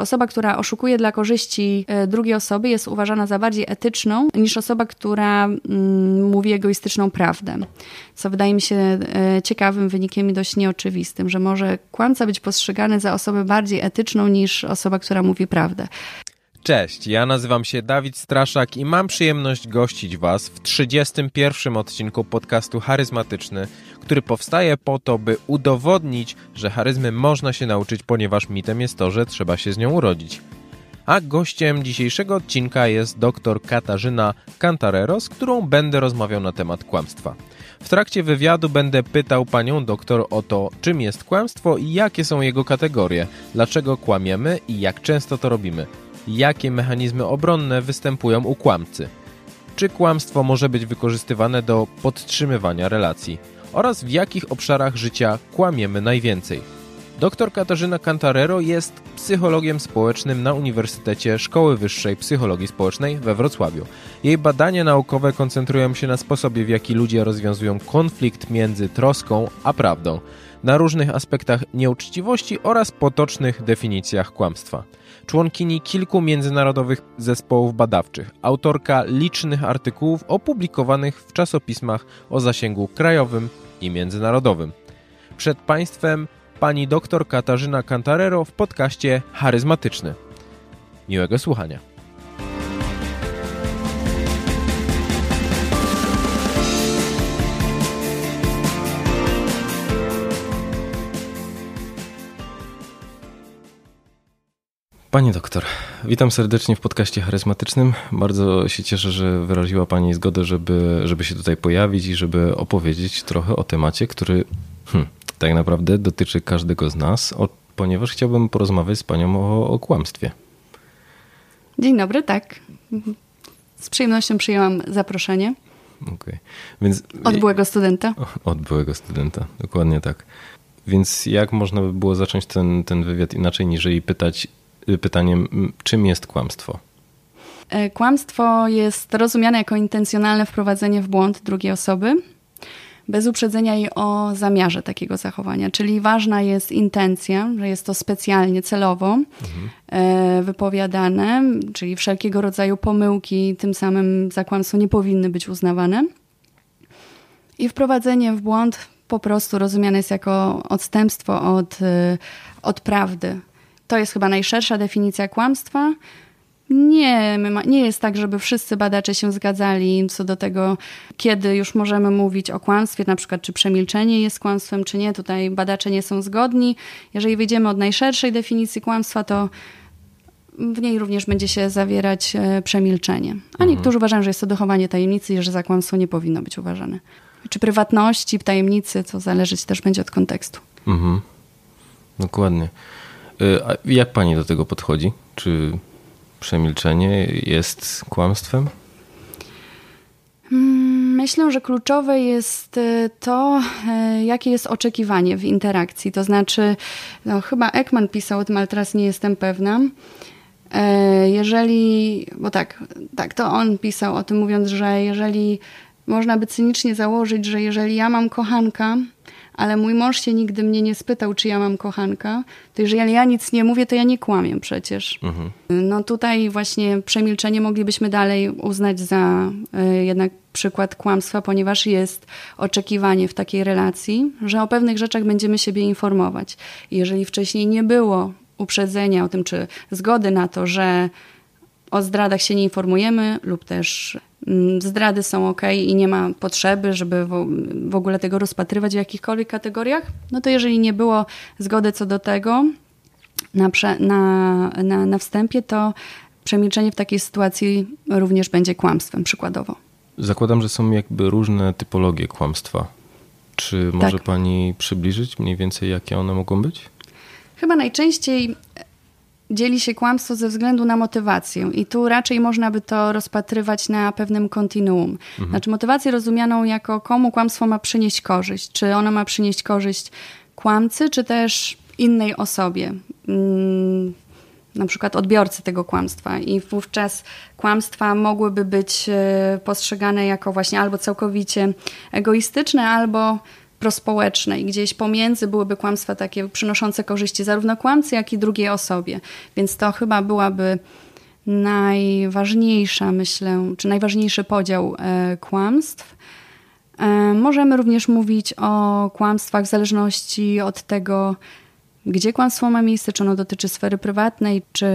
Osoba, która oszukuje dla korzyści e, drugiej osoby jest uważana za bardziej etyczną niż osoba, która mm, mówi egoistyczną prawdę. Co wydaje mi się e, ciekawym wynikiem i dość nieoczywistym, że może kłamca być postrzegany za osobę bardziej etyczną niż osoba, która mówi prawdę. Cześć, ja nazywam się Dawid Straszak i mam przyjemność gościć Was w 31 odcinku podcastu Charyzmatyczny, który powstaje po to, by udowodnić, że charyzmy można się nauczyć, ponieważ mitem jest to, że trzeba się z nią urodzić. A gościem dzisiejszego odcinka jest dr Katarzyna Cantarero, z którą będę rozmawiał na temat kłamstwa. W trakcie wywiadu będę pytał panią doktor o to, czym jest kłamstwo i jakie są jego kategorie, dlaczego kłamiemy i jak często to robimy jakie mechanizmy obronne występują u kłamcy. Czy kłamstwo może być wykorzystywane do podtrzymywania relacji oraz w jakich obszarach życia kłamiemy najwięcej. Dr Katarzyna Cantarero jest psychologiem społecznym na Uniwersytecie Szkoły Wyższej Psychologii Społecznej we Wrocławiu. Jej badania naukowe koncentrują się na sposobie, w jaki ludzie rozwiązują konflikt między troską a prawdą, na różnych aspektach nieuczciwości oraz potocznych definicjach kłamstwa członkini kilku międzynarodowych zespołów badawczych, autorka licznych artykułów opublikowanych w czasopismach o zasięgu krajowym i międzynarodowym. Przed Państwem pani dr Katarzyna Cantarero w podcaście Charyzmatyczny. Miłego słuchania. Pani doktor, witam serdecznie w podcaście charyzmatycznym. Bardzo się cieszę, że wyraziła Pani zgodę, żeby, żeby się tutaj pojawić i żeby opowiedzieć trochę o temacie, który hmm, tak naprawdę dotyczy każdego z nas, o, ponieważ chciałbym porozmawiać z Panią o, o kłamstwie. Dzień dobry, tak. Z przyjemnością przyjęłam zaproszenie. Okay. Więc, od byłego studenta. Od byłego studenta, dokładnie tak. Więc jak można by było zacząć ten, ten wywiad inaczej, niż pytać, pytaniem, czym jest kłamstwo? E, kłamstwo jest rozumiane jako intencjonalne wprowadzenie w błąd drugiej osoby, bez uprzedzenia jej o zamiarze takiego zachowania. Czyli ważna jest intencja, że jest to specjalnie, celowo mhm. wypowiadane, czyli wszelkiego rodzaju pomyłki tym samym za kłamstwo nie powinny być uznawane. I wprowadzenie w błąd po prostu rozumiane jest jako odstępstwo od, e, od prawdy, to jest chyba najszersza definicja kłamstwa. Nie, ma, nie jest tak, żeby wszyscy badacze się zgadzali co do tego, kiedy już możemy mówić o kłamstwie, na przykład czy przemilczenie jest kłamstwem, czy nie. Tutaj badacze nie są zgodni. Jeżeli wyjdziemy od najszerszej definicji kłamstwa, to w niej również będzie się zawierać e, przemilczenie. A mhm. niektórzy uważają, że jest to dochowanie tajemnicy i że za kłamstwo nie powinno być uważane. Czy prywatności, tajemnicy, co zależeć też będzie od kontekstu. Mhm. Dokładnie. Y, jak pani do tego podchodzi? Czy przemilczenie jest kłamstwem? Mm, myślę, że kluczowe jest y, to, y, jakie jest oczekiwanie w interakcji. To znaczy, no, chyba Ekman pisał o tym, ale teraz nie jestem pewna. Jeżeli, bo tak, tak, to on pisał o tym, mówiąc, że jeżeli można by cynicznie założyć, że jeżeli ja mam kochanka, ale mój mąż się nigdy mnie nie spytał, czy ja mam kochanka, to jeżeli ja nic nie mówię, to ja nie kłamię przecież. Mhm. No tutaj właśnie przemilczenie moglibyśmy dalej uznać za y, jednak przykład kłamstwa, ponieważ jest oczekiwanie w takiej relacji, że o pewnych rzeczach będziemy siebie informować. I jeżeli wcześniej nie było uprzedzenia o tym, czy zgody na to, że o zdradach się nie informujemy, lub też zdrady są ok i nie ma potrzeby, żeby w ogóle tego rozpatrywać w jakichkolwiek kategoriach, no to jeżeli nie było zgody co do tego na, na, na, na wstępie, to przemilczenie w takiej sytuacji również będzie kłamstwem przykładowo. Zakładam, że są jakby różne typologie kłamstwa. Czy może tak. Pani przybliżyć mniej więcej, jakie one mogą być? Chyba najczęściej dzieli się kłamstwo ze względu na motywację. I tu raczej można by to rozpatrywać na pewnym kontinuum. Mhm. Znaczy motywację rozumianą jako komu kłamstwo ma przynieść korzyść. Czy ono ma przynieść korzyść kłamcy, czy też innej osobie. Hmm na przykład odbiorcy tego kłamstwa i wówczas kłamstwa mogłyby być e, postrzegane jako właśnie albo całkowicie egoistyczne, albo prospołecznej. Gdzieś pomiędzy byłyby kłamstwa takie przynoszące korzyści zarówno kłamcy, jak i drugiej osobie. Więc to chyba byłaby najważniejsza, myślę, czy najważniejszy podział e, kłamstw. E, możemy również mówić o kłamstwach w zależności od tego, gdzie kłamstwo ma miejsce, czy ono dotyczy sfery prywatnej, czy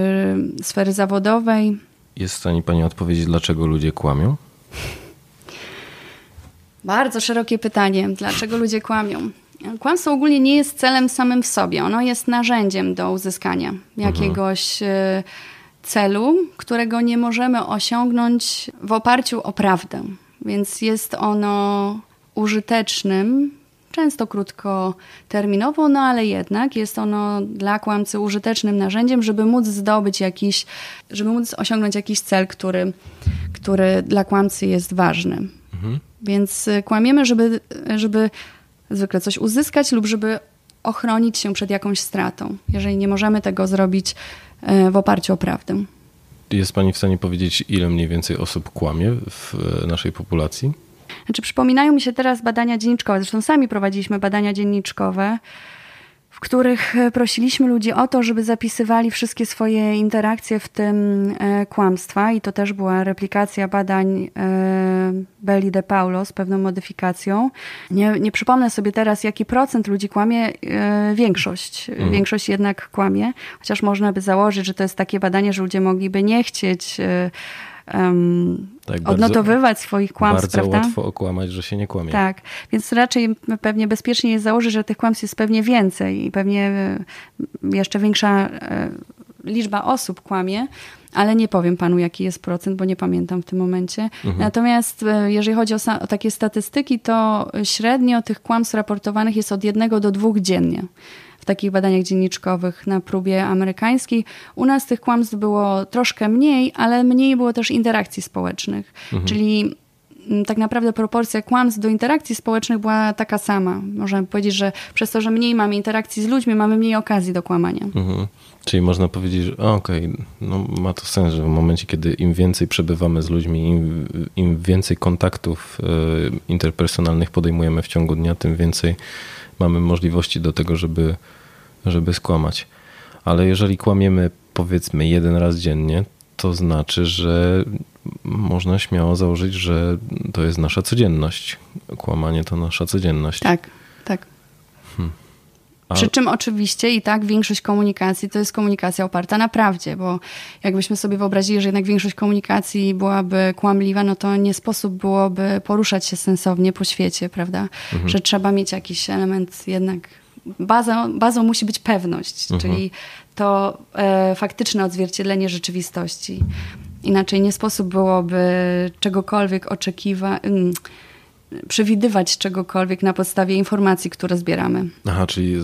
sfery zawodowej. Jest w stanie Pani odpowiedzieć, dlaczego ludzie kłamią? Bardzo szerokie pytanie. Dlaczego ludzie kłamią? Kłamstwo ogólnie nie jest celem samym w sobie. Ono jest narzędziem do uzyskania jakiegoś mhm. celu, którego nie możemy osiągnąć w oparciu o prawdę. Więc jest ono użytecznym, często krótkoterminowo, no ale jednak jest ono dla kłamcy użytecznym narzędziem, żeby móc zdobyć jakiś, żeby móc osiągnąć jakiś cel, który, który dla kłamcy jest ważny. Mhm. Więc y, kłamiemy, żeby, żeby zwykle coś uzyskać lub żeby ochronić się przed jakąś stratą, jeżeli nie możemy tego zrobić y, w oparciu o prawdę. Jest Pani w stanie powiedzieć, ile mniej więcej osób kłamie w y, naszej populacji? Znaczy, przypominają mi się teraz badania dzienniczkowe. Zresztą sami prowadziliśmy badania dzienniczkowe których e, prosiliśmy ludzi o to, żeby zapisywali wszystkie swoje interakcje, w tym e, kłamstwa. I to też była replikacja badań e, Belli de Paulo z pewną modyfikacją. Nie, nie przypomnę sobie teraz, jaki procent ludzi kłamie. Większość. Mhm. Większość jednak kłamie. Chociaż można by założyć, że to jest takie badanie, że ludzie mogliby nie chcieć um, tak, odnotowywać bardzo, swoich kłamstw. Bardzo prawda? łatwo okłamać, że się nie kłamie. Tak, więc raczej pewnie bezpiecznie jest założyć, że tych kłamstw jest pewnie więcej i pewnie e, jeszcze większa e, liczba osób kłamie, ale nie powiem panu, jaki jest procent, bo nie pamiętam w tym momencie. Mhm. Natomiast e, jeżeli chodzi o, o, takie statystyki, to średnio tych kłamstw raportowanych jest od jednego do dwóch dziennie w takich badaniach dzienniczkowych na próbie amerykańskiej. U nas tych kłamstw było troszkę mniej, ale mniej było też interakcji społecznych. Mhm. Czyli mm, tak naprawdę proporcja kłamstw do interakcji społecznych była taka sama. Możemy powiedzieć, że przez to, że mniej mamy interakcji z ludźmi, mamy mniej okazji do kłamania. Mhm. Czyli można powiedzieć, że okej, okay, no ma to sens, że w momencie, kiedy im więcej przebywamy z ludźmi, im, im więcej kontaktów y, interpersonalnych podejmujemy w ciągu dnia, tym więcej mamy możliwości do tego, żeby, żeby skłamać. Ale jeżeli kłamiemy powiedzmy jeden raz dziennie, to znaczy, że można śmiało założyć, że to jest nasza codzienność. Kłamanie to nasza codzienność. Tak, tak. Hmm. Przy czym oczywiście i tak większość komunikacji to jest komunikacja oparta na prawdzie, bo jakbyśmy sobie wyobrazili, że jednak większość komunikacji byłaby kłamliwa, no to nie sposób byłoby poruszać się sensownie po świecie, prawda? Mhm. Że trzeba mieć jakiś element jednak bazą, bazą musi być pewność, mhm. czyli to e, faktyczne odzwierciedlenie rzeczywistości. Inaczej nie sposób byłoby czegokolwiek oczekiwać. Przewidywać czegokolwiek na podstawie informacji, które zbieramy. Aha, czyli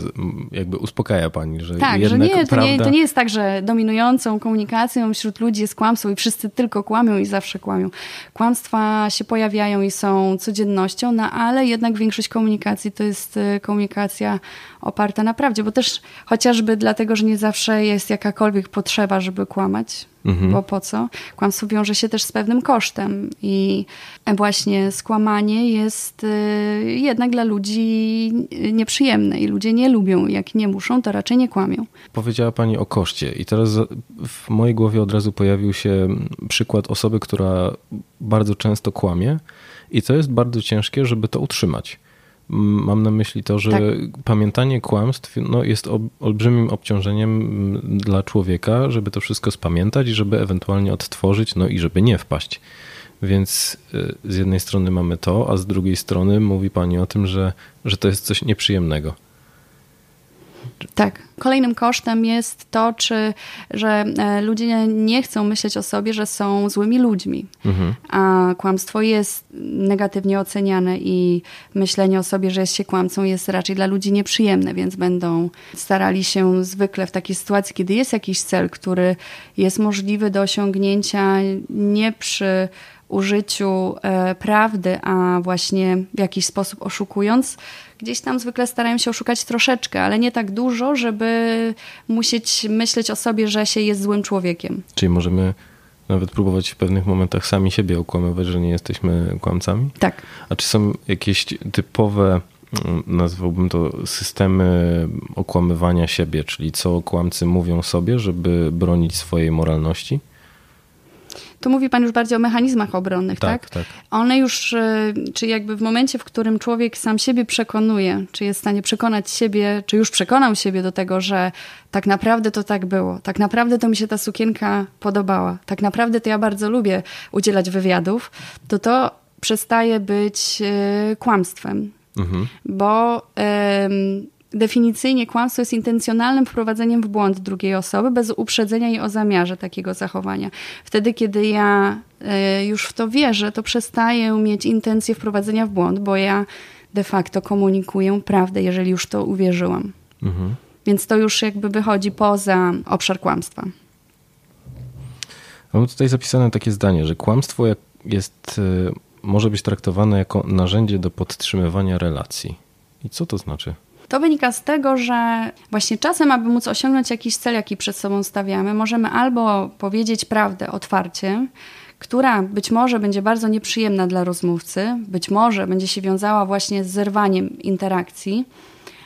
jakby uspokaja pani, że Tak, że nie, to, nie, to nie jest tak, że dominującą komunikacją wśród ludzi jest kłamstwo i wszyscy tylko kłamią i zawsze kłamią. Kłamstwa się pojawiają i są codziennością, no ale jednak większość komunikacji to jest y, komunikacja oparta na prawdzie, bo też chociażby dlatego, że nie zawsze jest jakakolwiek potrzeba, żeby kłamać, mhm. bo po co? Kłamstwo wiąże się też z pewnym kosztem i właśnie skłamanie jest y, jednak dla ludzi nieprzyjemne i ludzie nie lubią, jak nie muszą, to raczej nie kłamią. Powiedziała Pani o koszcie i teraz w mojej głowie od razu pojawił się przykład osoby, która bardzo często kłamie i to jest bardzo ciężkie, żeby to utrzymać. Mam na myśli to, że tak. pamiętanie kłamstw no, jest olbrzymim obciążeniem dla człowieka, żeby to wszystko spamiętać i żeby ewentualnie odtworzyć, no i żeby nie wpaść. Więc y, z jednej strony mamy to, a z drugiej strony mówi pani o tym, że, że to jest coś nieprzyjemnego. Tak. Kolejnym kosztem jest to, czy, że e, ludzie nie chcą myśleć o sobie, że są złymi ludźmi. Mhm. A kłamstwo jest negatywnie oceniane i myślenie o sobie, że jest się kłamcą, jest raczej dla ludzi nieprzyjemne, więc będą starali się zwykle w takiej sytuacji, kiedy jest jakiś cel, który jest możliwy do osiągnięcia nie przy użyciu e, prawdy, a właśnie w jakiś sposób oszukując, gdzieś tam zwykle starają się oszukać troszeczkę, ale nie tak dużo, żeby musieć myśleć o sobie, że się jest złym człowiekiem. Czyli możemy nawet próbować w pewnych momentach sami siebie okłamywać, że nie jesteśmy kłamcami? Tak. A czy są jakieś typowe nazwałbym to systemy okłamywania siebie, czyli co kłamcy mówią sobie, żeby bronić swojej moralności? Tu mówi Pan już bardziej o mechanizmach obronnych, tak? Tak, tak. One już, e, czy jakby w momencie, w którym człowiek sam siebie przekonuje, czy jest w stanie przekonać siebie, czy już przekonał siebie do tego, że tak naprawdę to tak było, tak naprawdę to mi się ta sukienka podobała, tak naprawdę to ja bardzo lubię udzielać wywiadów, to to przestaje być e, kłamstwem. Mhm. Bo definicyjnie kłamstwo jest intencjonalnym wprowadzeniem w błąd drugiej osoby bez uprzedzenia jej o zamiarze takiego zachowania. Wtedy, kiedy ja e, już w to wierzę, to przestaję mieć intencję wprowadzenia w błąd, bo ja de facto komunikuję prawdę, jeżeli już to uwierzyłam. Mhm. Więc to już jakby wychodzi poza obszar kłamstwa. Mam tutaj zapisane takie zdanie, że kłamstwo jest, e, może być traktowane jako narzędzie do podtrzymywania relacji. I co to znaczy? To wynika z tego, że właśnie czasem, aby móc osiągnąć jakiś cel, jaki przed sobą stawiamy, możemy albo powiedzieć prawdę otwarcie, która być może będzie bardzo nieprzyjemna dla rozmówcy, być może będzie się wiązała właśnie z zerwaniem interakcji,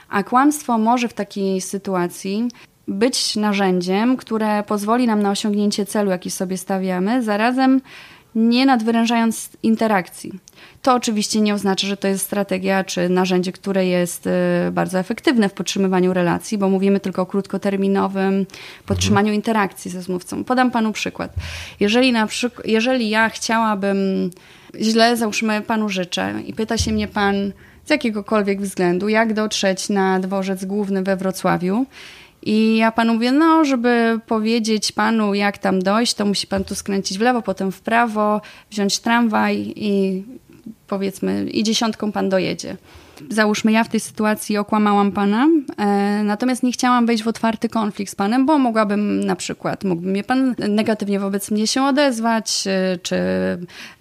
a kłamstwo może w takiej sytuacji być narzędziem, które pozwoli nam na osiągnięcie celu, jaki sobie stawiamy, zarazem nie nadwyrężając interakcji. To oczywiście nie oznacza, że to jest strategia czy narzędzie, które jest y, bardzo efektywne w podtrzymywaniu relacji, bo mówimy tylko o krótkoterminowym podtrzymaniu interakcji ze rozmówcą. Podam panu przykład. Jeżeli, na przykład, jeżeli ja chciałabym źle, załóżmy, panu życzę i pyta się mnie pan z jakiegokolwiek względu, jak dotrzeć na dworzec główny we Wrocławiu, i ja panu mówię, no, żeby powiedzieć panu, jak tam dojść, to musi pan tu skręcić w lewo, potem w prawo, wziąć tramwaj i powiedzmy, i dziesiątką pan dojedzie. Załóżmy, ja w tej sytuacji okłamałam pana, e, natomiast nie chciałam wejść w otwarty konflikt z panem, bo mogłabym na przykład, mógłby mnie pan negatywnie wobec mnie się odezwać, e, czy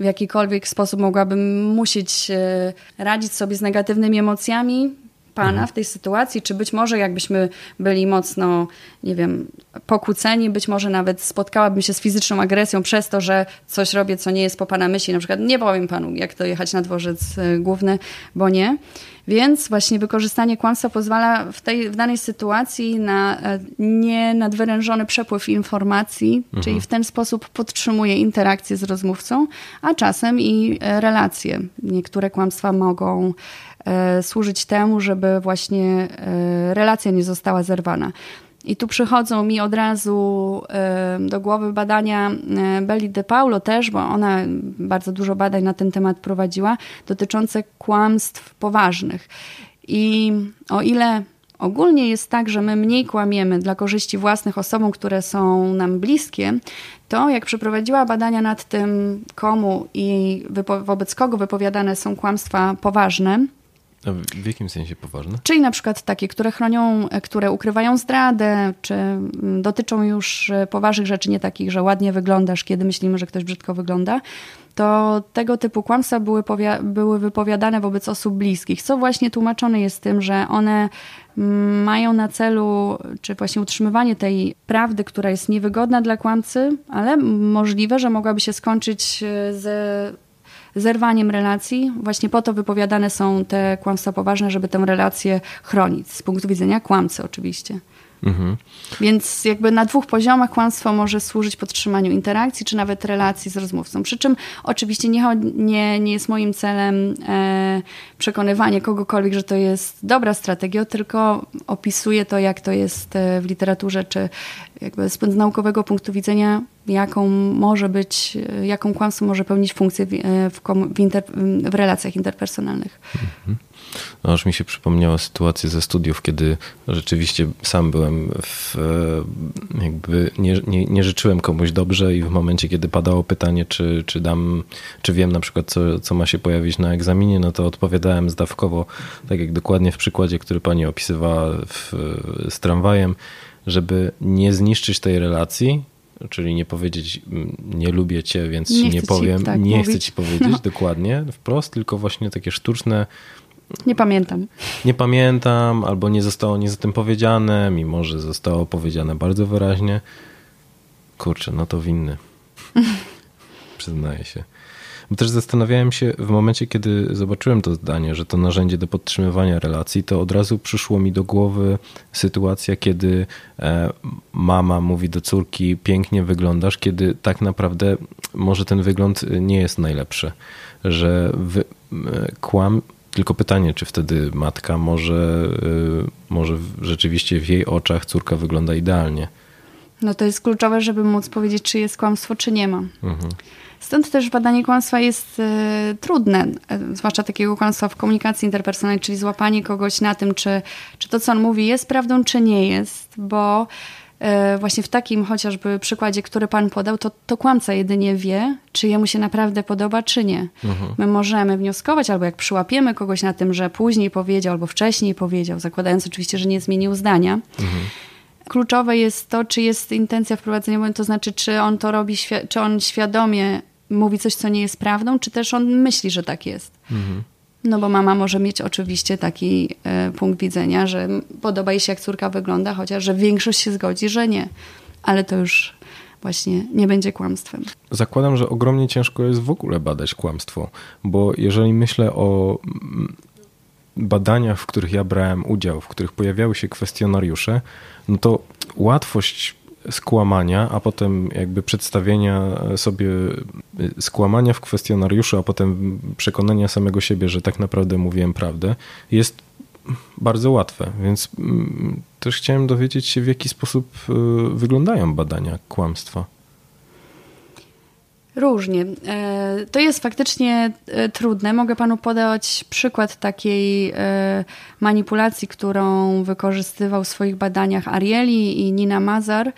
w jakikolwiek sposób mogłabym musieć e, radzić sobie z negatywnymi emocjami, Pana mhm. w tej sytuacji, czy być może jakbyśmy byli mocno, nie wiem, pokłóceni, być może nawet spotkałabym się z fizyczną agresją przez to, że coś robię, co nie jest po Pana myśli. Na przykład nie powiem Panu, jak to jechać na dworzec e, główny, bo nie. Więc właśnie wykorzystanie kłamstwa pozwala w, tej, w danej sytuacji na e, nie nadwyrężony przepływ informacji, mhm. czyli w ten sposób podtrzymuje interakcję z rozmówcą, a czasem i e, relacje. Niektóre kłamstwa mogą służyć temu, żeby właśnie e, relacja nie została zerwana. I tu przychodzą mi od razu e, do głowy badania Belli De Paulo też, bo ona bardzo dużo badań na ten temat prowadziła, dotyczące kłamstw poważnych. I o ile ogólnie jest tak, że my mniej kłamiemy dla korzyści własnych osobom, które są nam bliskie, to jak przeprowadziła badania nad tym, komu i wobec kogo wypowiadane są kłamstwa poważne, w jakim sensie poważne? Czyli na przykład takie, które chronią, które ukrywają zdradę, czy mm, dotyczą już e, poważnych rzeczy, nie takich, że ładnie wyglądasz, kiedy myślimy, że ktoś brzydko wygląda, to tego typu kłamstwa były, były wypowiadane wobec osób bliskich, co właśnie tłumaczone jest tym, że one mm, mają na celu, czy właśnie utrzymywanie tej prawdy, która jest niewygodna dla kłamcy, ale możliwe, że mogłaby się skończyć e, ze zerwaniem relacji. Właśnie po to wypowiadane są te kłamstwa poważne, żeby tę relację chronić. Z punktu widzenia kłamcy oczywiście. Mhm. Więc jakby na dwóch poziomach kłamstwo może służyć podtrzymaniu interakcji, czy nawet relacji z rozmówcą. Przy czym oczywiście nie, nie, nie jest moim celem e, przekonywanie kogokolwiek, że to jest dobra strategia, tylko opisuję to, jak to jest e, w literaturze, czy jakby z naukowego punktu widzenia, jaką może być, e, jaką kłamstwo może pełnić funkcję w, e, w, w, inter, w relacjach interpersonalnych. Mhm. Aż mi się przypomniała sytuacja ze studiów, kiedy rzeczywiście sam byłem w, e, jakby nie, nie, nie, życzyłem komuś dobrze i w momencie, kiedy padało pytanie, czy, czy dam, czy wiem na przykład, co, co ma się pojawić na egzaminie, no to odpowiadałem zdawkowo, tak jak dokładnie w przykładzie, który pani opisywała w, z tramwajem, żeby nie zniszczyć tej relacji, czyli nie powiedzieć nie lubię cię, więc nie, nie powiem, ci, tak, nie mówić. chcę ci powiedzieć no. dokładnie wprost, tylko właśnie takie sztuczne nie pamiętam. Nie pamiętam, albo nie zostało nic o tym powiedziane, mimo że zostało powiedziane bardzo wyraźnie. Kurczę, no to winny. Przyznaję się. Bo też zastanawiałem się w momencie, kiedy zobaczyłem to zdanie, że to narzędzie do podtrzymywania relacji, to od razu przyszło mi do głowy sytuacja, kiedy e, mama mówi do córki: Pięknie wyglądasz, kiedy tak naprawdę może ten wygląd nie jest najlepszy, że wy, kłam. Tylko pytanie, czy wtedy matka może, może rzeczywiście w jej oczach córka wygląda idealnie. No to jest kluczowe, żeby móc powiedzieć, czy jest kłamstwo, czy nie ma. Mhm. Stąd też badanie kłamstwa jest y, trudne, y, zwłaszcza takiego kłamstwa w komunikacji interpersonalnej, czyli złapanie kogoś na tym, czy, czy to, co on mówi, jest prawdą, czy nie jest, bo y, właśnie w takim chociażby przykładzie, który pan podał, to, to kłamca jedynie wie, czy jemu się naprawdę podoba, czy nie. Mhm. My możemy wnioskować, albo jak przyłapiemy kogoś na tym, że później powiedział, albo wcześniej powiedział, zakładając oczywiście, że nie zmienił zdania, mhm kluczowe jest to, czy jest intencja wprowadzenia, to znaczy, czy on to robi, czy on świadomie mówi coś, co nie jest prawdą, czy też on myśli, że tak jest. Mhm. No bo mama może mieć oczywiście taki e, punkt widzenia, że podoba jej się, jak córka wygląda, chociaż że większość się zgodzi, że nie. Ale to już właśnie nie będzie kłamstwem. Zakładam, że ogromnie ciężko jest w ogóle badać kłamstwo, bo jeżeli myślę o badaniach, w których ja brałem udział, w których pojawiały się kwestionariusze, no to łatwość skłamania, a potem jakby przedstawienia sobie skłamania w kwestionariuszu, a potem przekonania samego siebie, że tak naprawdę mówiłem prawdę, jest bardzo łatwe. Więc mm, też chciałem dowiedzieć się, w jaki sposób y, wyglądają badania kłamstwa. Różnie. E, to jest faktycznie e, trudne. Mogę panu podać przykład takiej e, manipulacji, którą wykorzystywał w swoich badaniach Arieli i Nina Mazar.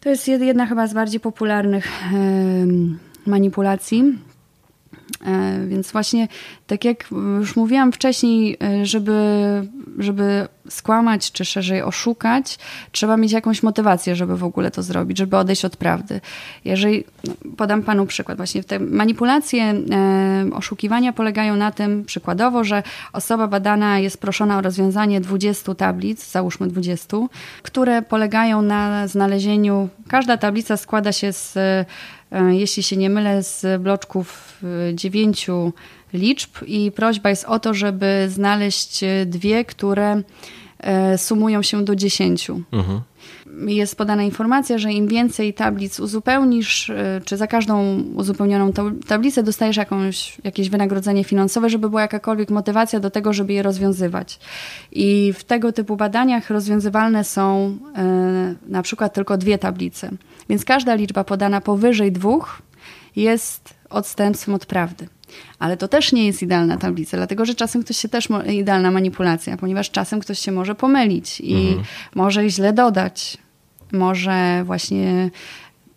To jest jedna chyba z bardziej popularnych manipulacji. E, więc właśnie, tak jak już mówiłam wcześniej, e, żeby, żeby skłamać, czy szerzej oszukać, trzeba mieć jakąś motywację, żeby w ogóle to zrobić, żeby odejść od prawdy. Jeżeli, no, podam panu przykład, właśnie te manipulacje, e, oszukiwania polegają na tym, przykładowo, że osoba badana jest proszona o rozwiązanie 20 tablic, załóżmy 20, które polegają na znalezieniu, każda tablica składa się z jeśli się nie mylę, z bloczków e, dziewięciu liczb i prośba jest o to, żeby znaleźć e, dwie, które sumują się do dziesięciu. Mhm. Jest podana informacja, że im więcej tablic uzupełnisz, czy za każdą uzupełnioną tablicę dostajesz jakąś, jakieś wynagrodzenie finansowe, żeby była jakakolwiek motywacja do tego, żeby je rozwiązywać. I w tego typu badaniach rozwiązywalne są na przykład tylko dwie tablice. Więc każda liczba podana powyżej dwóch jest odstępstwem od prawdy. Ale to też nie jest idealna tablica, dlatego że czasem ktoś się też, idealna manipulacja, ponieważ czasem ktoś się może pomylić i mhm. może źle dodać, może właśnie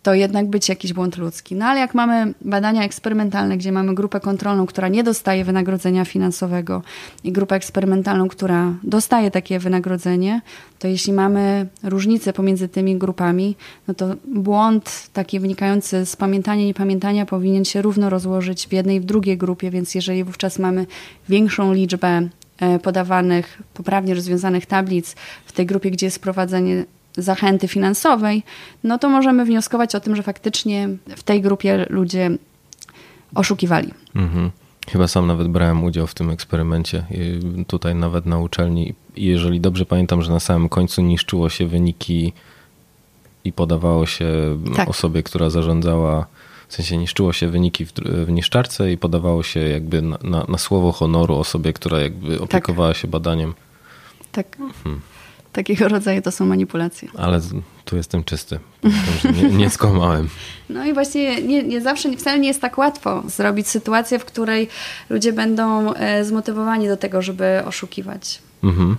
to jednak być jakiś błąd ludzki. No ale jak mamy badania eksperymentalne, gdzie mamy grupę kontrolną, która nie dostaje wynagrodzenia finansowego i grupę eksperymentalną, która dostaje takie wynagrodzenie, to jeśli mamy różnicę pomiędzy tymi grupami, no to błąd taki wynikający z pamiętania i niepamiętania powinien się równo rozłożyć w jednej i w drugiej grupie, więc jeżeli wówczas mamy większą liczbę e, podawanych, poprawnie rozwiązanych tablic w tej grupie, gdzie jest wprowadzenie zachęty finansowej, no to możemy wnioskować o tym, że faktycznie w tej grupie ludzie oszukiwali. Mhm. Chyba sam nawet brałem udział w tym eksperymencie, tutaj nawet na uczelni. I jeżeli dobrze pamiętam, że na samym końcu niszczyło się wyniki i podawało się tak. osobie, która zarządzała, w sensie niszczyło się wyniki w, w niszczarce i podawało się jakby na, na, na słowo honoru osobie, która jakby opiekowała tak. się badaniem. Tak. Hmm takiego rodzaju to są manipulacje. Ale tu jestem czysty. Nie, nie skłamałem. No i właśnie nie, nie zawsze, wcale nie jest tak łatwo zrobić sytuację, w której ludzie będą e, zmotywowani do tego, żeby oszukiwać. Mhm.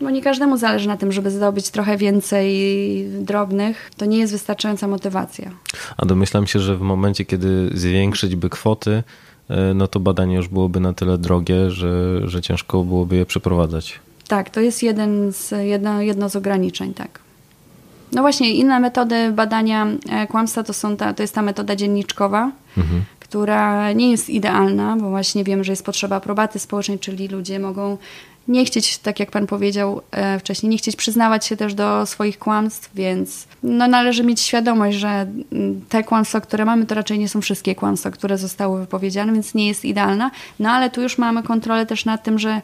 Bo nie każdemu zależy na tym, żeby zdobyć trochę więcej drobnych. To nie jest wystarczająca motywacja. A domyślam się, że w momencie, kiedy zwiększyć by kwoty, e, no to badanie już byłoby na tyle drogie, że, że ciężko byłoby je przeprowadzać. Tak, to jest jeden z, jedno, jedno z ograniczeń, tak. No właśnie, inne metody badania e, kłamstwa to, są ta, to jest ta metoda dzienniczkowa, mhm. która nie jest idealna, bo właśnie wiem, że jest potrzeba aprobaty społecznej, czyli ludzie mogą nie chcieć, tak jak pan powiedział e, wcześniej, nie chcieć przyznawać się też do swoich kłamstw, więc no, należy mieć świadomość, że mm, te kłamstwa, które mamy, to raczej nie są wszystkie kłamstwa, które zostały wypowiedziane, więc nie jest idealna. No ale tu już mamy kontrolę też nad tym, że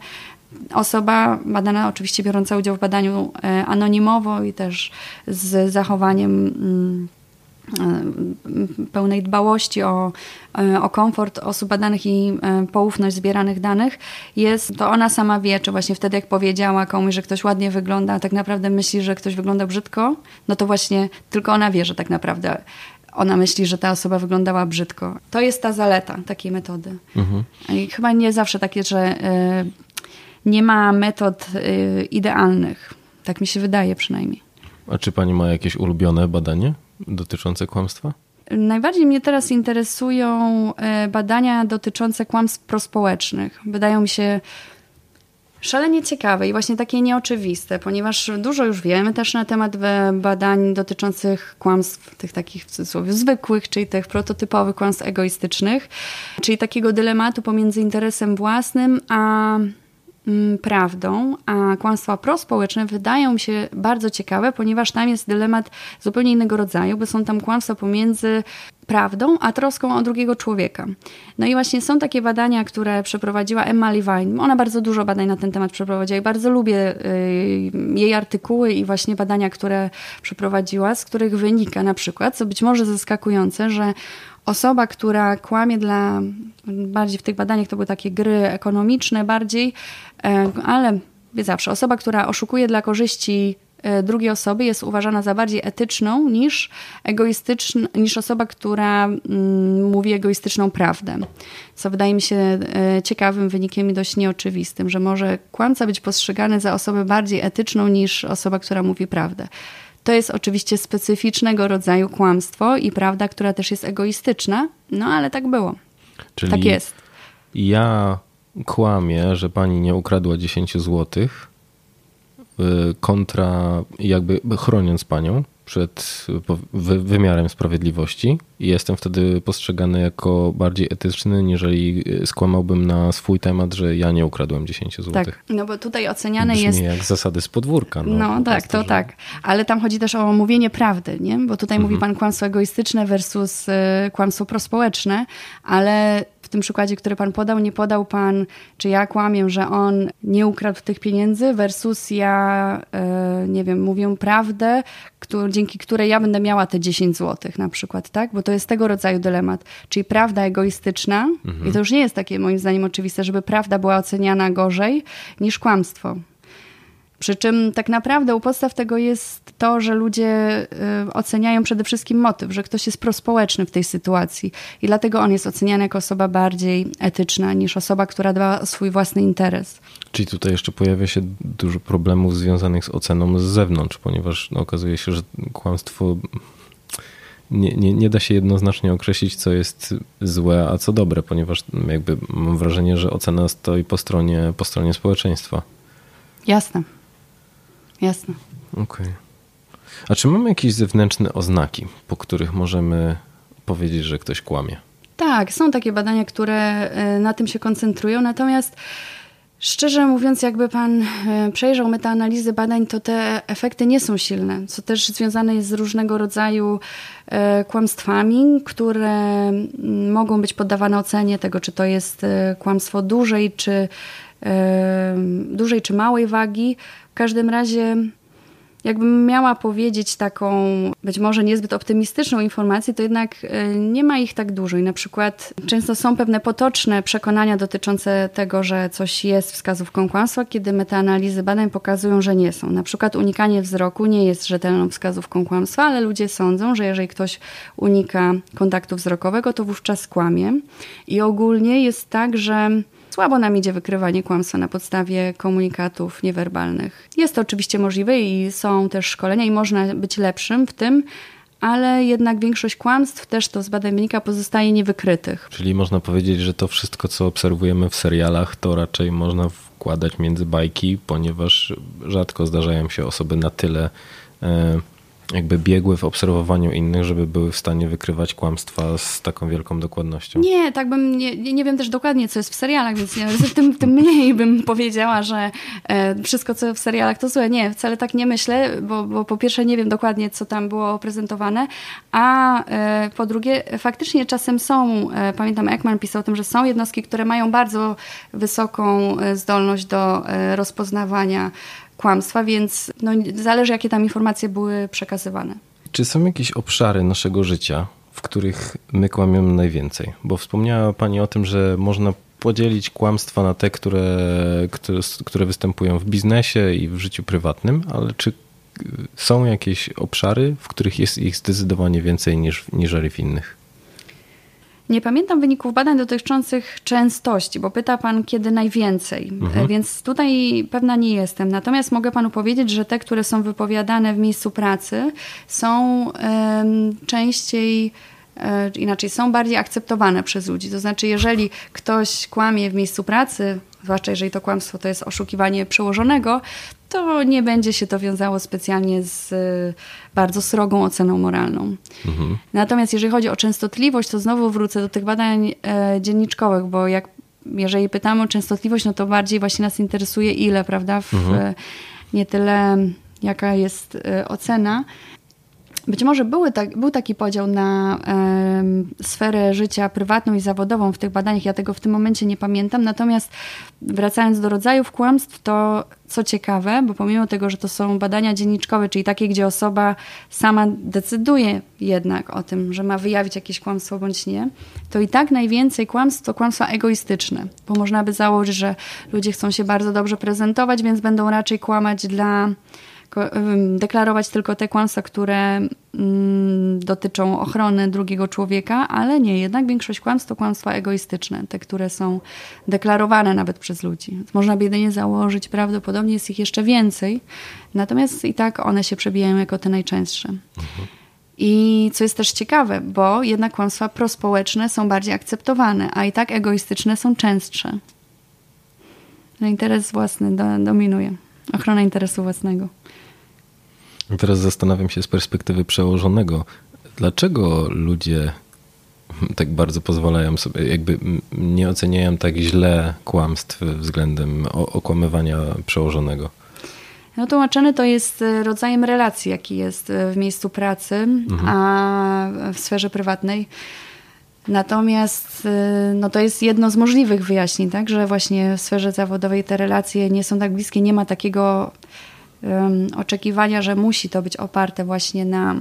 osoba badana, oczywiście biorąca udział w badaniu e, anonimowo i też z zachowaniem mm, e, pełnej dbałości o, e, o komfort osób badanych i poufność zbieranych danych, jest, to ona sama wie, czy właśnie wtedy jak powiedziała komuś, że ktoś ładnie wygląda, a tak naprawdę myśli, że ktoś wygląda brzydko, no to właśnie tylko ona wie, że tak naprawdę ona myśli, że ta osoba wyglądała brzydko. To jest ta zaleta takiej metody. Mhm. I chyba nie zawsze takie, że nie ma metod y, idealnych. Tak mi się wydaje przynajmniej. A czy pani ma jakieś ulubione badanie dotyczące kłamstwa? Najbardziej mnie teraz interesują y, badania dotyczące kłamstw prospołecznych. Wydają mi się szalenie ciekawe i właśnie takie nieoczywiste, ponieważ dużo już wiemy też na temat badań dotyczących kłamstw, tych takich w cudzysłowie zwykłych, czyli tych prototypowych kłamstw egoistycznych, czyli takiego dylematu pomiędzy interesem własnym a prawdą, a kłamstwa prospołeczne wydają mi się bardzo ciekawe, ponieważ tam jest dylemat zupełnie innego rodzaju, bo są tam kłamstwa pomiędzy prawdą, a troską o drugiego człowieka. No i właśnie są takie badania, które przeprowadziła Emma Levine. Ona bardzo dużo badań na ten temat przeprowadziła i bardzo lubię y, jej artykuły i właśnie badania, które przeprowadziła, z których wynika na przykład, co być może zaskakujące, że osoba, która kłamie dla, bardziej w tych badaniach to były takie gry ekonomiczne bardziej, e, ale zawsze, osoba, która oszukuje dla korzyści e, drugiej osoby jest uważana za bardziej etyczną niż egoistyczna, niż osoba, która mm, mówi egoistyczną prawdę. Co wydaje mi się e, ciekawym wynikiem i dość nieoczywistym, że może kłamca być postrzegany za osobę bardziej etyczną niż osoba, która mówi prawdę. To jest oczywiście specyficznego rodzaju kłamstwo i prawda, która też jest egoistyczna, no ale tak było. Czyli tak jest. Ja kłamię, że pani nie ukradła 10 złotych y, kontra jakby chroniąc panią przed wymiarem sprawiedliwości i jestem wtedy postrzegany jako bardziej etyczny, niżeli skłamałbym na swój temat, że ja nie ukradłem 10 zł. Tak, no bo tutaj oceniane Brzmi jest... jak zasady z podwórka. No, no tak, to że... tak. Ale tam chodzi też o mówienie prawdy, nie? Bo tutaj mhm. mówi pan kłamstwo egoistyczne versus y, kłamstwo prospołeczne, ale w tym przykładzie, który pan podał, nie podał pan, czy ja kłamię, że on nie ukradł tych pieniędzy, versus ja, yy, nie wiem, mówię prawdę, który, dzięki której ja będę miała te 10 zł na przykład, tak? Bo to jest tego rodzaju dylemat. Czyli prawda egoistyczna, mhm. i to już nie jest takie moim zdaniem oczywiste, żeby prawda była oceniana gorzej niż kłamstwo. Przy czym tak naprawdę u podstaw tego jest to, że ludzie y, oceniają przede wszystkim motyw, że ktoś jest prospołeczny w tej sytuacji i dlatego on jest oceniany jako osoba bardziej etyczna niż osoba, która dba o swój własny interes. Czyli tutaj jeszcze pojawia się dużo problemów związanych z oceną z zewnątrz, ponieważ no, okazuje się, że kłamstwo nie, nie, nie da się jednoznacznie określić, co jest złe, a co dobre, ponieważ jakby mam wrażenie, że ocena stoi po stronie, po stronie społeczeństwa. Jasne. Jasne. Okej. Okay. A czy mamy jakieś zewnętrzne oznaki, po których możemy powiedzieć, że ktoś kłamie? Tak, są takie badania, które e, na tym się koncentrują, natomiast Szczerze mówiąc, jakby pan e, przejrzał metaanalizy badań, to te efekty nie są silne, co też związane jest z różnego rodzaju e, kłamstwami, które mogą być poddawane ocenie tego, czy to jest kłamstwo dużej czy, dużej czy małej wagi. Każdym razie jakbym miała powiedzieć taką być może niezbyt optymistyczną informację, to jednak e, nie ma ich tak dużo. I na przykład często są pewne potoczne przekonania dotyczące tego, że coś jest wskazówką kłamstwa, kiedy metaanalizy badań pokazują, że nie są. Na przykład unikanie wzroku nie jest rzetelną wskazówką kłamstwa, ale ludzie sądzą, że jeżeli ktoś unika kontaktu wzrokowego, to wówczas kłamie. I ogólnie jest tak, że Słabo nam idzie wykrywanie kłamstwa na podstawie komunikatów niewerbalnych. Jest to oczywiście możliwe i są też szkolenia i można być lepszym w tym, ale jednak większość kłamstw, też to z badań wynika, pozostaje niewykrytych. Czyli można powiedzieć, że to wszystko, co obserwujemy w serialach, to raczej można wkładać między bajki, ponieważ rzadko zdarzają się osoby na tyle e, jakby biegłe w obserwowaniu innych, żeby były w stanie wykrywać kłamstwa z taką wielką dokładnością? Nie, tak bym, nie, nie wiem też dokładnie, co jest w serialach, więc nie, tym, tym mniej bym powiedziała, że e, wszystko, co w serialach to złe. Nie, wcale tak nie myślę, bo, bo po pierwsze nie wiem dokładnie, co tam było prezentowane, a e, po drugie faktycznie czasem są, e, pamiętam Ekman pisał o tym, że są jednostki, które mają bardzo wysoką zdolność do rozpoznawania kłamstwa, więc no, zależy, jakie tam informacje były przekazywane. Czy są jakieś obszary naszego życia, w których my kłamiemy najwięcej? Bo wspomniała Pani o tym, że można podzielić kłamstwa na te, które, które, które występują w biznesie i w życiu prywatnym, ale czy są jakieś obszary, w których jest ich zdecydowanie więcej niż, niżeli w innych? Nie pamiętam wyników badań dotyczących częstości, bo pyta Pan, kiedy najwięcej, mhm. więc tutaj pewna nie jestem. Natomiast mogę Panu powiedzieć, że te, które są wypowiadane w miejscu pracy, są um, częściej e, inaczej, są bardziej akceptowane przez ludzi. To znaczy, jeżeli ktoś kłamie w miejscu pracy, zwłaszcza jeżeli to kłamstwo to jest oszukiwanie przełożonego, to nie będzie się to wiązało specjalnie z e, bardzo srogą oceną moralną. Mhm. Natomiast jeżeli chodzi o częstotliwość, to znowu wrócę do tych badań e, dzienniczkowych, bo jak jeżeli pytamy o częstotliwość, no to bardziej właśnie nas interesuje ile, prawda? W, mhm. Nie tyle jaka jest e, ocena. Być może były tak, był taki podział na e, sferę życia prywatną i zawodową w tych badaniach. Ja tego w tym momencie nie pamiętam. Natomiast wracając do rodzajów kłamstw, to co ciekawe, bo pomimo tego, że to są badania dzienniczkowe, czyli takie, gdzie osoba sama decyduje jednak o tym, że ma wyjawić jakieś kłamstwo bądź nie, to i tak najwięcej kłamstw to kłamstwa egoistyczne, bo można by założyć, że ludzie chcą się bardzo dobrze prezentować, więc będą raczej kłamać dla deklarować tylko te kłamstwa, które mm, dotyczą ochrony drugiego człowieka, ale nie, jednak większość kłamstw to kłamstwa egoistyczne, te, które są deklarowane nawet przez ludzi. Można by jedynie założyć, prawdopodobnie jest ich jeszcze więcej, natomiast i tak one się przebijają jako te najczęstsze. Mhm. I co jest też ciekawe, bo jednak kłamstwa prospołeczne są bardziej akceptowane, a i tak egoistyczne są częstsze. Interes własny do, dominuje. Ochrona interesu własnego. Teraz zastanawiam się z perspektywy przełożonego, dlaczego ludzie tak bardzo pozwalają sobie, jakby nie oceniają tak źle kłamstw względem okłamywania przełożonego? No tłumaczony to jest e, rodzajem relacji, jaki jest e, w miejscu pracy, mhm. a w sferze prywatnej. Natomiast e, no to jest jedno z możliwych wyjaśnień, tak? że właśnie w sferze zawodowej te relacje nie są tak bliskie, nie ma takiego oczekiwania, że musi to być oparte właśnie na.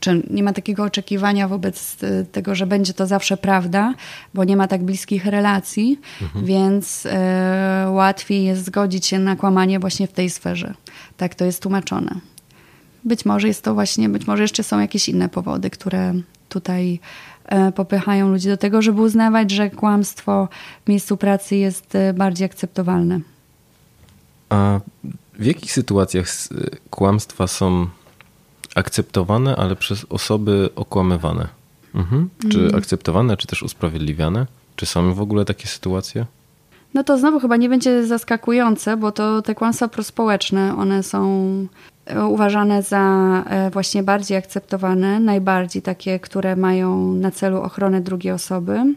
Czy nie ma takiego oczekiwania wobec e, tego, że będzie to zawsze prawda, bo nie ma tak bliskich relacji, mhm. więc e, łatwiej jest zgodzić się na kłamanie właśnie w tej sferze. Tak to jest tłumaczone. Być może jest to właśnie, być może jeszcze są jakieś inne powody, które tutaj e, popychają ludzi do tego, żeby uznawać, że kłamstwo w miejscu pracy jest bardziej akceptowalne. A w jakich sytuacjach kłamstwa są akceptowane, ale przez osoby okłamywane? Mhm. Czy mm. akceptowane, czy też usprawiedliwiane? Czy są w ogóle takie sytuacje? No to znowu chyba nie będzie zaskakujące, bo to te kłamstwa prospołeczne, one są e, uważane za e, właśnie bardziej akceptowane, najbardziej takie, które mają na celu ochronę drugiej osoby.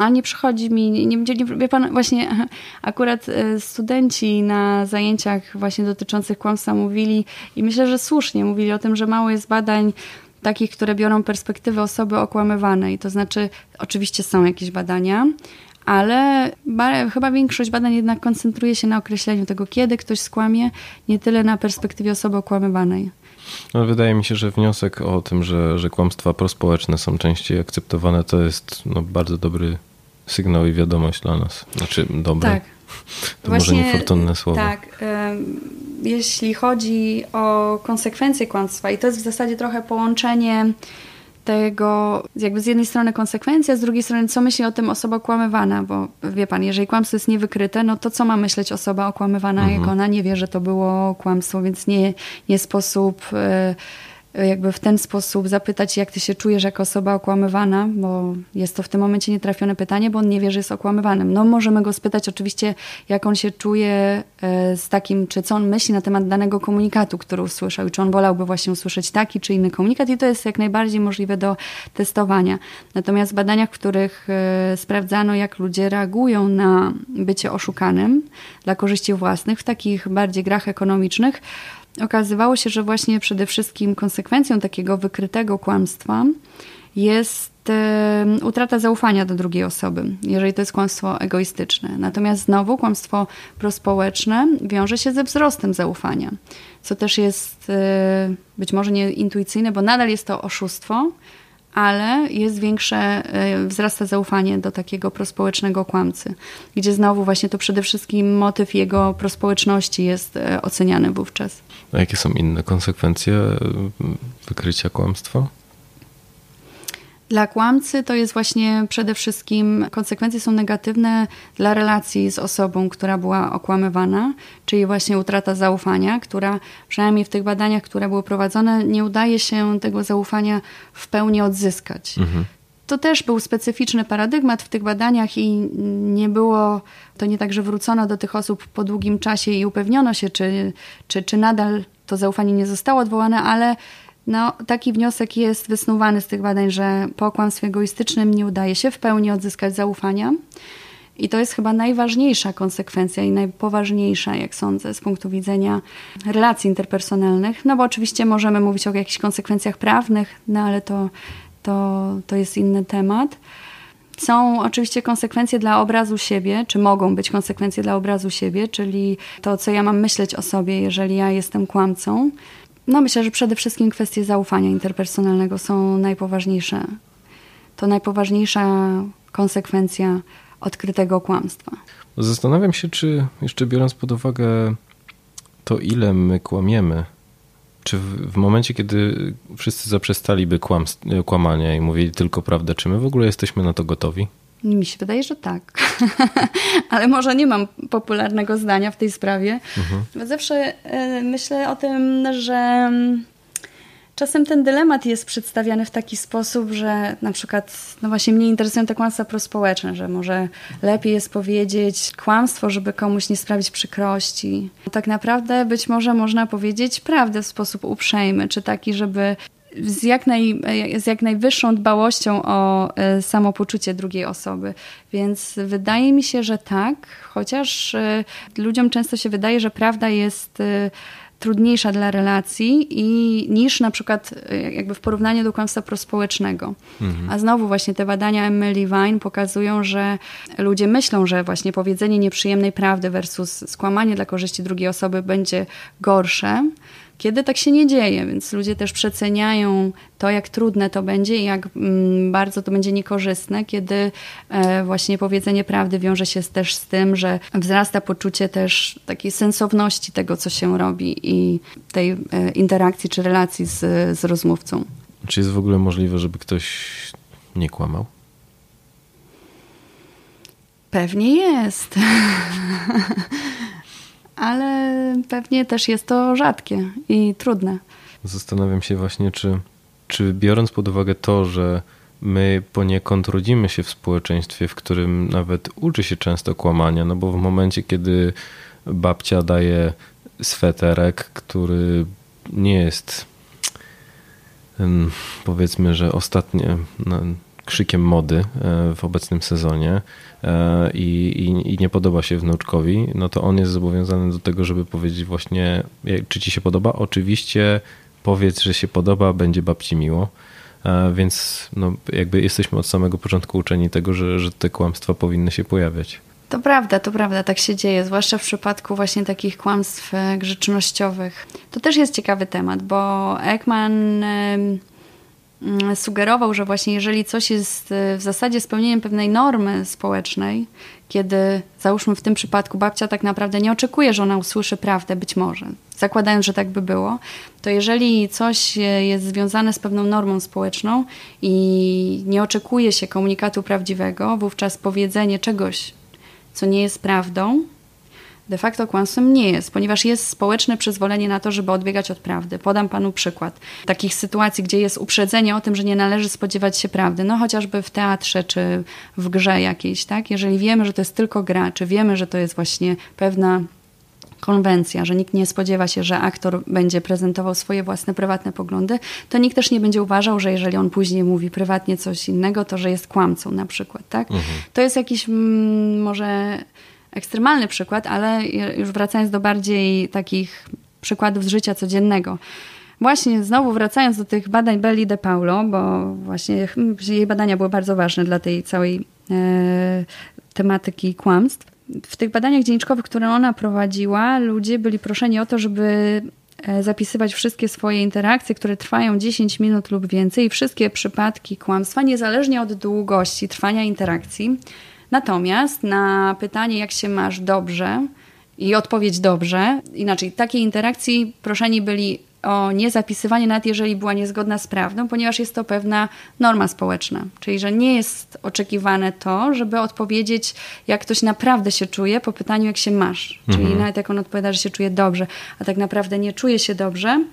A nie przychodzi mi, nie, nie, nie, wie pan, właśnie akurat e, studenci na zajęciach właśnie dotyczących kłamstwa mówili i myślę, że słusznie mówili o tym, że mało jest badań takich, które biorą perspektywę osoby okłamywanej. To znaczy, oczywiście są jakieś badania, ale chyba większość badań jednak koncentruje się na określeniu tego, kiedy ktoś skłamie, nie tyle na perspektywie osoby okłamywanej. No, wydaje mi się, że wniosek o tym, że, że kłamstwa prospołeczne są częściej akceptowane, to jest no, bardzo dobry sygnał i wiadomość dla nas. Znaczy, dobre. Tak. To Właśnie, może niefortunne słowo. Tak. Jeśli chodzi o konsekwencje kłamstwa, i to jest w zasadzie trochę połączenie tego, jakby z jednej strony konsekwencja, z drugiej strony co myśli o tym osoba okłamywana, bo wie pan, jeżeli kłamstwo jest niewykryte, no to co ma myśleć osoba okłamywana, mhm. jak ona nie wie, że to było kłamstwo, więc nie, nie sposób y, jakby w ten sposób zapytać, jak ty się czujesz jako osoba okłamywana, bo jest to w tym momencie nietrafione pytanie, bo on nie wie, że jest okłamywanym. No możemy go spytać oczywiście, jak on się czuje e, z takim, czy co on myśli na temat danego komunikatu, który usłyszał i czy on wolałby właśnie usłyszeć taki czy inny komunikat i to jest jak najbardziej możliwe do testowania. Natomiast w badaniach, w których e, sprawdzano, jak ludzie reagują na bycie oszukanym dla korzyści własnych, w takich bardziej grach ekonomicznych, okazywało się, że właśnie przede wszystkim konsekwencją takiego wykrytego kłamstwa jest utrata zaufania do drugiej osoby, jeżeli to jest kłamstwo egoistyczne. Natomiast znowu kłamstwo prospołeczne wiąże się ze wzrostem zaufania, co też jest e, być może nieintuicyjne, bo nadal jest to oszustwo, ale jest większe, e, wzrasta zaufanie do takiego prospołecznego kłamcy, gdzie znowu właśnie to przede wszystkim motyw jego prospołeczności jest e, oceniany wówczas. A jakie są inne konsekwencje e, wykrycia kłamstwa? Dla kłamcy to jest właśnie przede wszystkim konsekwencje są negatywne dla relacji z osobą, która była okłamywana, czyli właśnie utrata zaufania, która przynajmniej w tych badaniach, które były prowadzone, nie udaje się tego zaufania w pełni odzyskać. Mhm. To też był specyficzny paradygmat w tych badaniach i nie było, to nie tak, że wrócono do tych osób po długim czasie i upewniono się, czy, czy, czy nadal to zaufanie nie zostało odwołane, ale no, taki wniosek jest wysnuwany z tych badań, że po kłamstwie egoistycznym nie udaje się w pełni odzyskać zaufania. I to jest chyba najważniejsza konsekwencja i najpoważniejsza, jak sądzę, z punktu widzenia relacji interpersonalnych. No bo oczywiście możemy mówić o jakichś konsekwencjach prawnych, no ale to, to, to jest inny temat. Są oczywiście konsekwencje dla obrazu siebie, czy mogą być konsekwencje dla obrazu siebie, czyli to, co ja mam myśleć o sobie, jeżeli ja jestem kłamcą. No myślę, że przede wszystkim kwestie zaufania interpersonalnego są najpoważniejsze. To najpoważniejsza konsekwencja odkrytego kłamstwa. Zastanawiam się, czy jeszcze biorąc pod uwagę to, ile my kłamiemy, czy w, w momencie, kiedy wszyscy zaprzestaliby kłamania i mówili tylko prawdę, czy my w ogóle jesteśmy na to gotowi? Mi się wydaje, że tak. Ale może nie mam popularnego zdania w tej sprawie. Mhm. Zawsze y, myślę o tym, że mm, czasem ten dylemat jest przedstawiany w taki sposób, że na przykład, no właśnie mnie interesują te kłamstwa prospołeczne, że może lepiej jest powiedzieć kłamstwo, żeby komuś nie sprawić przykrości. Tak naprawdę być może można powiedzieć prawdę w sposób uprzejmy, czy taki, żeby z jak, naj, z jak najwyższą dbałością o e, samopoczucie drugiej osoby. Więc wydaje mi się, że tak, chociaż e, ludziom często się wydaje, że prawda jest e, trudniejsza dla relacji i niż na przykład jakby w porównaniu do kłamstwa prospołecznego. Mhm. A znowu właśnie te badania Emily Vine pokazują, że ludzie myślą, że właśnie powiedzenie nieprzyjemnej prawdy versus skłamanie dla korzyści drugiej osoby będzie gorsze, kiedy tak się nie dzieje, więc ludzie też przeceniają to, jak trudne to będzie i jak mm, bardzo to będzie niekorzystne, kiedy e, właśnie powiedzenie prawdy wiąże się też z tym, że wzrasta poczucie też takiej sensowności tego, co się robi i tej e, interakcji czy relacji z, z rozmówcą. Czy jest w ogóle możliwe, żeby ktoś nie kłamał? Pewnie jest. ale pewnie też jest to rzadkie i trudne. Zastanawiam się właśnie, czy, czy biorąc pod uwagę to, że my poniekąd rodzimy się w społeczeństwie, w którym nawet uczy się często kłamania, no bo w momencie, kiedy babcia daje sweterek, który nie jest powiedzmy, że ostatnie no, krzykiem mody e, w obecnym sezonie e, i, i, i, nie podoba się wnuczkowi, no to on jest zobowiązany do tego, żeby powiedzieć właśnie, czy ci się podoba. Oczywiście powiedz, że się podoba, będzie babci miło. E, więc no, jakby jesteśmy od samego początku uczeni tego, że, że te kłamstwa powinny się pojawiać. To prawda, to prawda, tak się dzieje, zwłaszcza w przypadku właśnie takich kłamstw grzecznościowych. To też jest ciekawy temat, bo Ekman sugerował, że właśnie jeżeli coś jest y, w zasadzie spełnieniem pewnej normy społecznej, kiedy załóżmy w tym przypadku babcia tak naprawdę nie oczekuje, że ona usłyszy prawdę, być może, zakładając, że tak by było, to jeżeli coś y, jest związane z pewną normą społeczną i nie oczekuje się komunikatu prawdziwego, wówczas powiedzenie czegoś, co nie jest prawdą, de facto kłamstwem nie jest, ponieważ jest społeczne przyzwolenie na to, żeby odbiegać od prawdy. Podam panu przykład takich sytuacji, gdzie jest uprzedzenie o tym, że nie należy spodziewać się prawdy, no chociażby w teatrze czy w grze jakiejś, tak? Jeżeli wiemy, że to jest tylko gra, czy wiemy, że to jest właśnie pewna konwencja, że nikt nie spodziewa się, że aktor będzie prezentował swoje własne prywatne poglądy, to nikt też nie będzie uważał, że jeżeli on później mówi prywatnie coś innego, to że jest kłamcą na przykład. Tak? Mhm. To jest jakiś mm, może ekstremalny przykład, ale już wracając do bardziej takich przykładów z życia codziennego. Właśnie znowu wracając do tych badań Belli de Paulo, bo właśnie jej badania były bardzo ważne dla tej całej e, tematyki kłamstw w tych badaniach dzienniczkowych, które ona prowadziła, ludzie byli proszeni o to, żeby e, zapisywać wszystkie swoje interakcje, które trwają 10 minut lub więcej, i wszystkie przypadki kłamstwa, niezależnie od długości trwania interakcji. Natomiast na pytanie, jak się masz dobrze, i odpowiedź dobrze, inaczej, takiej interakcji proszeni byli o niezapisywanie, nawet jeżeli była niezgodna z prawdą, ponieważ jest to pewna norma społeczna. Czyli, że nie jest oczekiwane to, żeby odpowiedzieć, jak ktoś naprawdę się czuje po pytaniu, jak się masz. Czyli mhm. nawet jak on odpowiada, że się czuje dobrze, a tak naprawdę nie czuje się dobrze,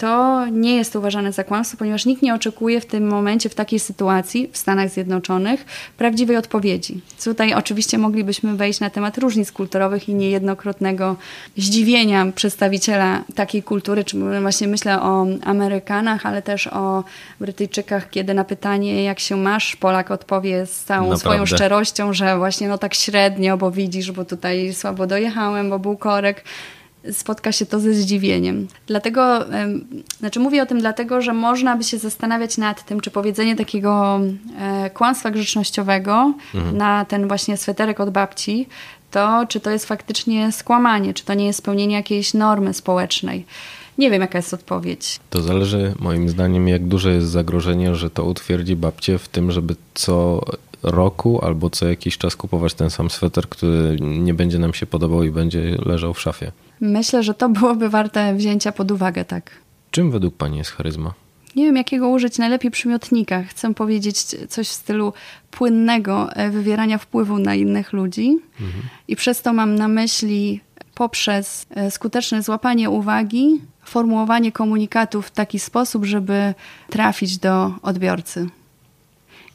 to nie jest uważane za kłamstwo, ponieważ nikt nie oczekuje w tym momencie, w takiej sytuacji w Stanach Zjednoczonych prawdziwej odpowiedzi. Tutaj oczywiście moglibyśmy wejść na temat różnic kulturowych i niejednokrotnego zdziwienia przedstawiciela takiej kultury, czy właśnie myślę o Amerykanach, ale też o Brytyjczykach, kiedy na pytanie, jak się masz, Polak odpowie z całą Naprawdę. swoją szczerością, że właśnie no tak średnio, bo widzisz, bo tutaj słabo dojechałem, bo był korek spotka się to ze zdziwieniem. Dlatego, znaczy mówię o tym dlatego, że można by się zastanawiać nad tym, czy powiedzenie takiego e, kłamstwa grzecznościowego mhm. na ten właśnie sweterek od babci, to czy to jest faktycznie skłamanie, czy to nie jest spełnienie jakiejś normy społecznej. Nie wiem, jaka jest odpowiedź. To zależy moim zdaniem, jak duże jest zagrożenie, że to utwierdzi babcię w tym, żeby co roku albo co jakiś czas kupować ten sam sweter, który nie będzie nam się podobał i będzie leżał w szafie. Myślę, że to byłoby warte wzięcia pod uwagę, tak. Czym według Pani jest charyzma? Nie wiem, jakiego użyć najlepiej przymiotnika. Chcę powiedzieć coś w stylu płynnego e, wywierania wpływu na innych ludzi. Mhm. I przez to mam na myśli poprzez e, skuteczne złapanie uwagi, formułowanie komunikatów w taki sposób, żeby trafić do odbiorcy.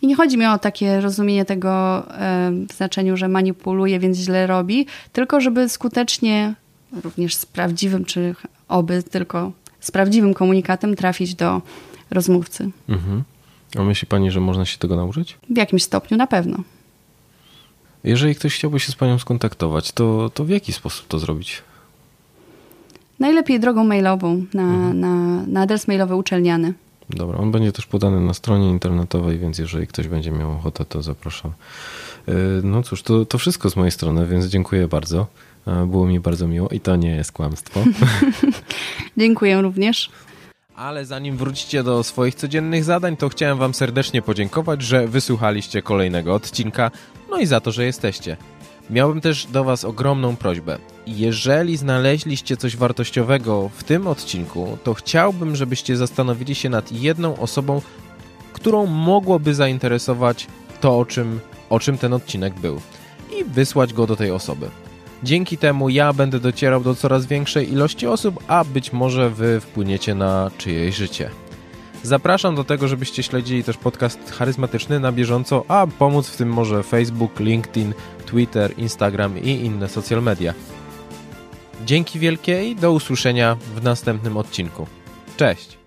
I nie chodzi mi o takie rozumienie tego e, w znaczeniu, że manipuluje, więc źle robi, tylko żeby skutecznie również z prawdziwym, czy oby tylko z prawdziwym komunikatem trafić do rozmówcy. Mhm. A myśli Pani, że można się tego nauczyć? W jakimś stopniu na pewno. Jeżeli ktoś chciałby się z Panią skontaktować, to, to w jaki sposób to zrobić? Najlepiej drogą mailową na, mhm. na, na adres mailowy uczelniany. Dobra, on będzie też podany na stronie internetowej, więc jeżeli ktoś będzie miał ochotę, to zapraszam. E, no cóż, to, to wszystko z mojej strony, więc dziękuję bardzo. E, było mi bardzo miło i to nie jest kłamstwo. Dziękuję również. Ale zanim wrócicie do swoich codziennych zadań, to chciałem Wam serdecznie podziękować, że wysłuchaliście kolejnego odcinka, no i za to, że jesteście. Miałbym też do Was ogromną prośbę. Jeżeli znaleźliście coś wartościowego w tym odcinku, to chciałbym, żebyście zastanowili się nad jedną osobą, którą mogłoby zainteresować to, o czym, o czym ten odcinek był, i wysłać go do tej osoby. Dzięki temu ja będę docierał do coraz większej ilości osób, a być może wy wpłyniecie na czyjeś życie. Zapraszam do tego, żebyście śledzili też podcast charyzmatyczny na bieżąco, a pomóc w tym może Facebook, LinkedIn, Twitter, Instagram i inne social media. Dzięki wielkie i do usłyszenia w następnym odcinku. Cześć!